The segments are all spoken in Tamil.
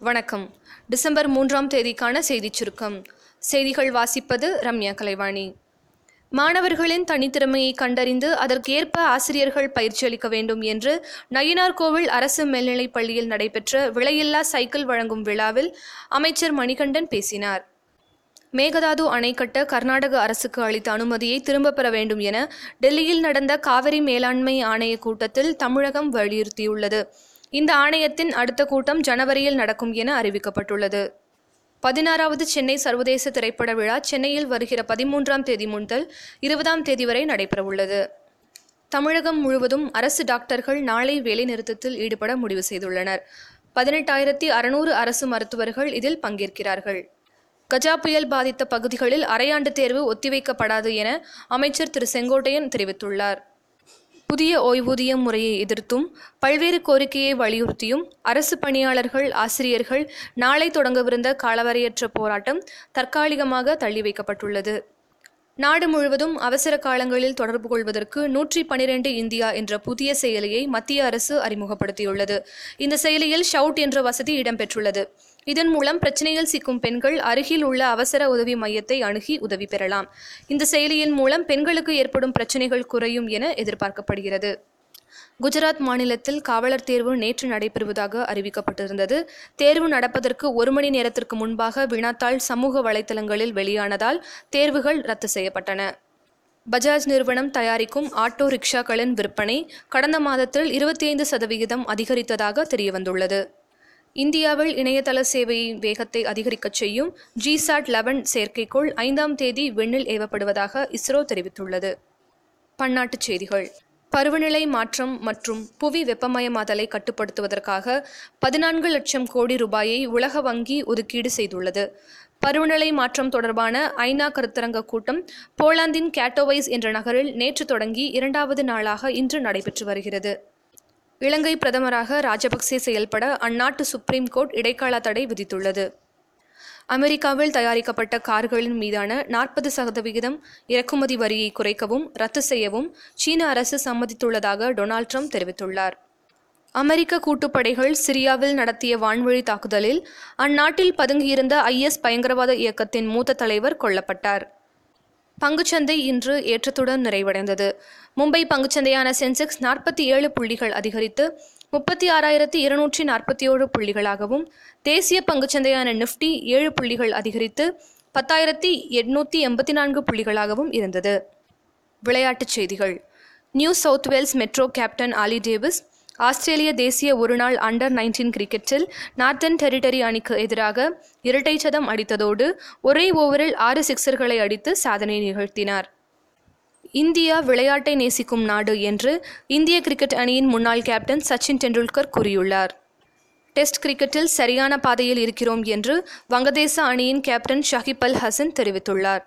வணக்கம். டிசம்பர் மூன்றாம் தேதிக்கான செய்திச் சுருக்கம். செய்திகள் வாசிப்பது ரம்யா கலைவாணி. மாணவர்களின் தனித்திறமையை கண்டறிந்து அதற்கேற்ப ஆசிரியர்கள் பயிற்சி அளிக்க வேண்டும் என்று நயினார்கோவில் அரசு மேல்நிலைப் பள்ளியில் நடைபெற்ற விலையில்லா சைக்கிள் வழங்கும் விழாவில் அமைச்சர் மணிகண்டன் பேசினார். மேகதாது அணை கட்ட கர்நாடக அரசுக்கு அளித்த அனுமதியை திரும்பப் பெற வேண்டும் என டெல்லியில் நடந்த காவிரி மேலாண்மை ஆணைய கூட்டத்தில் தமிழகம் வலியுறுத்தியுள்ளது. இந்த ஆணையத்தின் அடுத்த கூட்டம் ஜனவரியில் நடக்கும் என அறிவிக்கப்பட்டுள்ளது. பதினாறாவது சென்னை சர்வதேச திரைப்பட விழா சென்னையில் வருகிற பதிமூன்றாம் தேதி முதல் இருபதாம் தேதி வரை நடைபெறவுள்ளது. தமிழகம் முழுவதும் அரசு டாக்டர்கள் நாளை வேலைநிறுத்தத்தில் ஈடுபட முடிவு செய்துள்ளனர். பதினெட்டாயிரத்தி அறுநூறு அரசு மருத்துவர்கள் இதில் பங்கேற்கிறார்கள். கஜா புயல் பாதித்த பகுதிகளில் அரையாண்டு தேர்வு ஒத்திவைக்கப்படாது என அமைச்சர் திரு செங்கோட்டையன் தெரிவித்துள்ளார். புதிய ஓய்வூதியம் முறையை எதிர்த்தும் பல்வேறு கோரிக்கையை வலியுறுத்தியும் அரசு பணியாளர்கள் ஆசிரியர்கள் நாளை தொடங்கவிருந்த காலவரையற்ற போராட்டம் தற்காலிகமாக தள்ளி வைக்கப்பட்டுள்ளது. நாடு முழுவதும் அவசர காலங்களில் தொடர்பு கொள்வதற்கு நூற்றி பனிரெண்டு இந்தியா என்ற புதிய செயலியை மத்திய அரசு அறிமுகப்படுத்தியுள்ளது. இந்த செயலியில் ஷவுட் என்ற வசதி இடம்பெற்றுள்ளது. இதன் மூலம் பிரச்சனையில் சிக்கும் பெண்கள் அருகில் உள்ள அவசர உதவி மையத்தை அணுகி உதவி பெறலாம். இந்த செயலியின் மூலம் பெண்களுக்கு ஏற்படும் பிரச்சனைகள் குறையும் என எதிர்பார்க்கப்படுகிறது. குஜராத் மாநிலத்தில் காவலர் தேர்வு நேற்று நடைபெறுவதாக அறிவிக்கப்பட்டிருந்தது. தேர்வு நடப்பதற்கு ஒரு மணி நேரத்திற்கு முன்பாக வினாத்தாள் சமூக வலைதளங்களில் வெளியானதால் தேர்வுகள் ரத்து செய்யப்பட்டன. பஜாஜ் நிறுவனம் தயாரிக்கும் ஆட்டோ ரிக்ஷாக்களின் விற்பனை கடந்த மாதத்தில் இருபத்தி ஐந்து சதவிகிதம் அதிகரித்ததாக தெரியவந்துள்ளது. இந்தியாவில் இணையதள சேவையின் வேகத்தை அதிகரிக்கச் செய்யும் ஜிசாட் லெவன் செயற்கைக்கோள் ஐந்தாம் தேதி விண்ணில் ஏவப்படுவதாக இஸ்ரோ தெரிவித்துள்ளது. பன்னாட்டுச் செய்திகள். பருவநிலை மாற்றம் மற்றும் புவி வெப்பமயமாதலை கட்டுப்படுத்துவதற்காக பதினான்கு லட்சம் கோடி ரூபாயை உலக வங்கி ஒதுக்கீடு செய்துள்ளது. பருவநிலை மாற்றம் தொடர்பான ஐநா கருத்தரங்க கூட்டம் போலாந்தின் கேட்டோவைஸ் என்ற நகரில் நேற்று தொடங்கி இரண்டாவது நாளாக இன்று நடைபெற்று வருகிறது. இலங்கை பிரதமராக ராஜபக்சே செயல்பட அந்நாட்டு சுப்ரீம் கோர்ட் இடைக்கால தடை விதித்துள்ளது. அமெரிக்காவில் தயாரிக்கப்பட்ட கார்களின் மீதான நாற்பது சதவிகிதம் இறக்குமதி வரியை குறைக்கவும் ரத்து செய்யவும் சீன அரசு சம்மதித்துள்ளதாக டொனால்ட் ட்ரம்ப் தெரிவித்துள்ளார். அமெரிக்க கூட்டுப்படைகள் சிரியாவில் நடத்திய வான்வழி தாக்குதலில் அந்நாட்டில் பதுங்கியிருந்த ஐஎஸ் பயங்கரவாத இயக்கத்தின் மூத்த தலைவர் கொல்லப்பட்டார். பங்குச்சந்தை இன்று ஏற்றத்துடன் நிறைவடைந்தது. மும்பை பங்குச்சந்தையான சென்செக்ஸ் நாற்பத்தி ஏழு புள்ளிகள் அதிகரித்து முப்பத்தி ஆறாயிரத்தி இருநூற்றி நாற்பத்தி ஏழு புள்ளிகளாகவும் தேசிய பங்குச்சந்தையான நிஃப்டி ஏழு புள்ளிகள் அதிகரித்து பத்தாயிரத்தி எட்நூற்றி எண்பத்தி நான்கு புள்ளிகளாகவும் இருந்தது. விளையாட்டுச் செய்திகள். New South Wales metro captain Ollie Davies ஆஸ்திரேலிய தேசிய ஒருநாள் அண்டர் நைன்டீன் கிரிக்கெட்டில் நார்த்தன் டெரிட்டரி அணிக்கு எதிராக இரட்டை சதம் அடித்ததோடு ஒரே ஓவரில் ஆறு சிக்சர்களை அடித்து சாதனை நிகழ்த்தினார். இந்தியா விளையாட்டை நேசிக்கும் நாடு என்று இந்திய கிரிக்கெட் அணியின் முன்னாள் கேப்டன் சச்சின் டெண்டுல்கர் கூறியுள்ளார். டெஸ்ட் கிரிக்கெட்டில் சரியான பாதையில் இருக்கிறோம் என்று வங்கதேச அணியின் கேப்டன் ஷஹிப் அல் ஹசன் தெரிவித்துள்ளார்.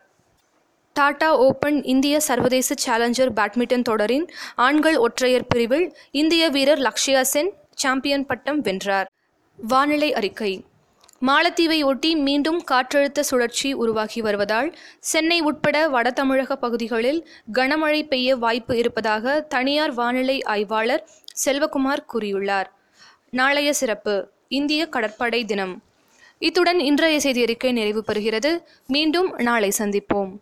டாடா ஓபன் இந்திய சர்வதேச சேலஞ்சர் பேட்மிண்டன் தொடரின் ஆண்கள் ஒற்றையர் பிரிவில் இந்திய வீரர் லக்ஷயா சென் சாம்பியன் பட்டம் வென்றார். வானிலை அறிக்கை. மாலத்தீவை ஒட்டி மீண்டும் காற்றழுத்த சுழற்சி உருவாகி வருவதால் சென்னை உட்பட வட தமிழக பகுதிகளில் கனமழை பெய்ய வாய்ப்பு இருப்பதாக தனியார் வானிலை ஆய்வாளர் செல்வகுமார் கூறியுள்ளார். நாளைய சிறப்பு இந்திய கடற்படை தினம். இத்துடன் இன்றைய செய்தி அறிக்கை நிறைவு பெறுகிறது மீண்டும் நாளை சந்திப்போம்.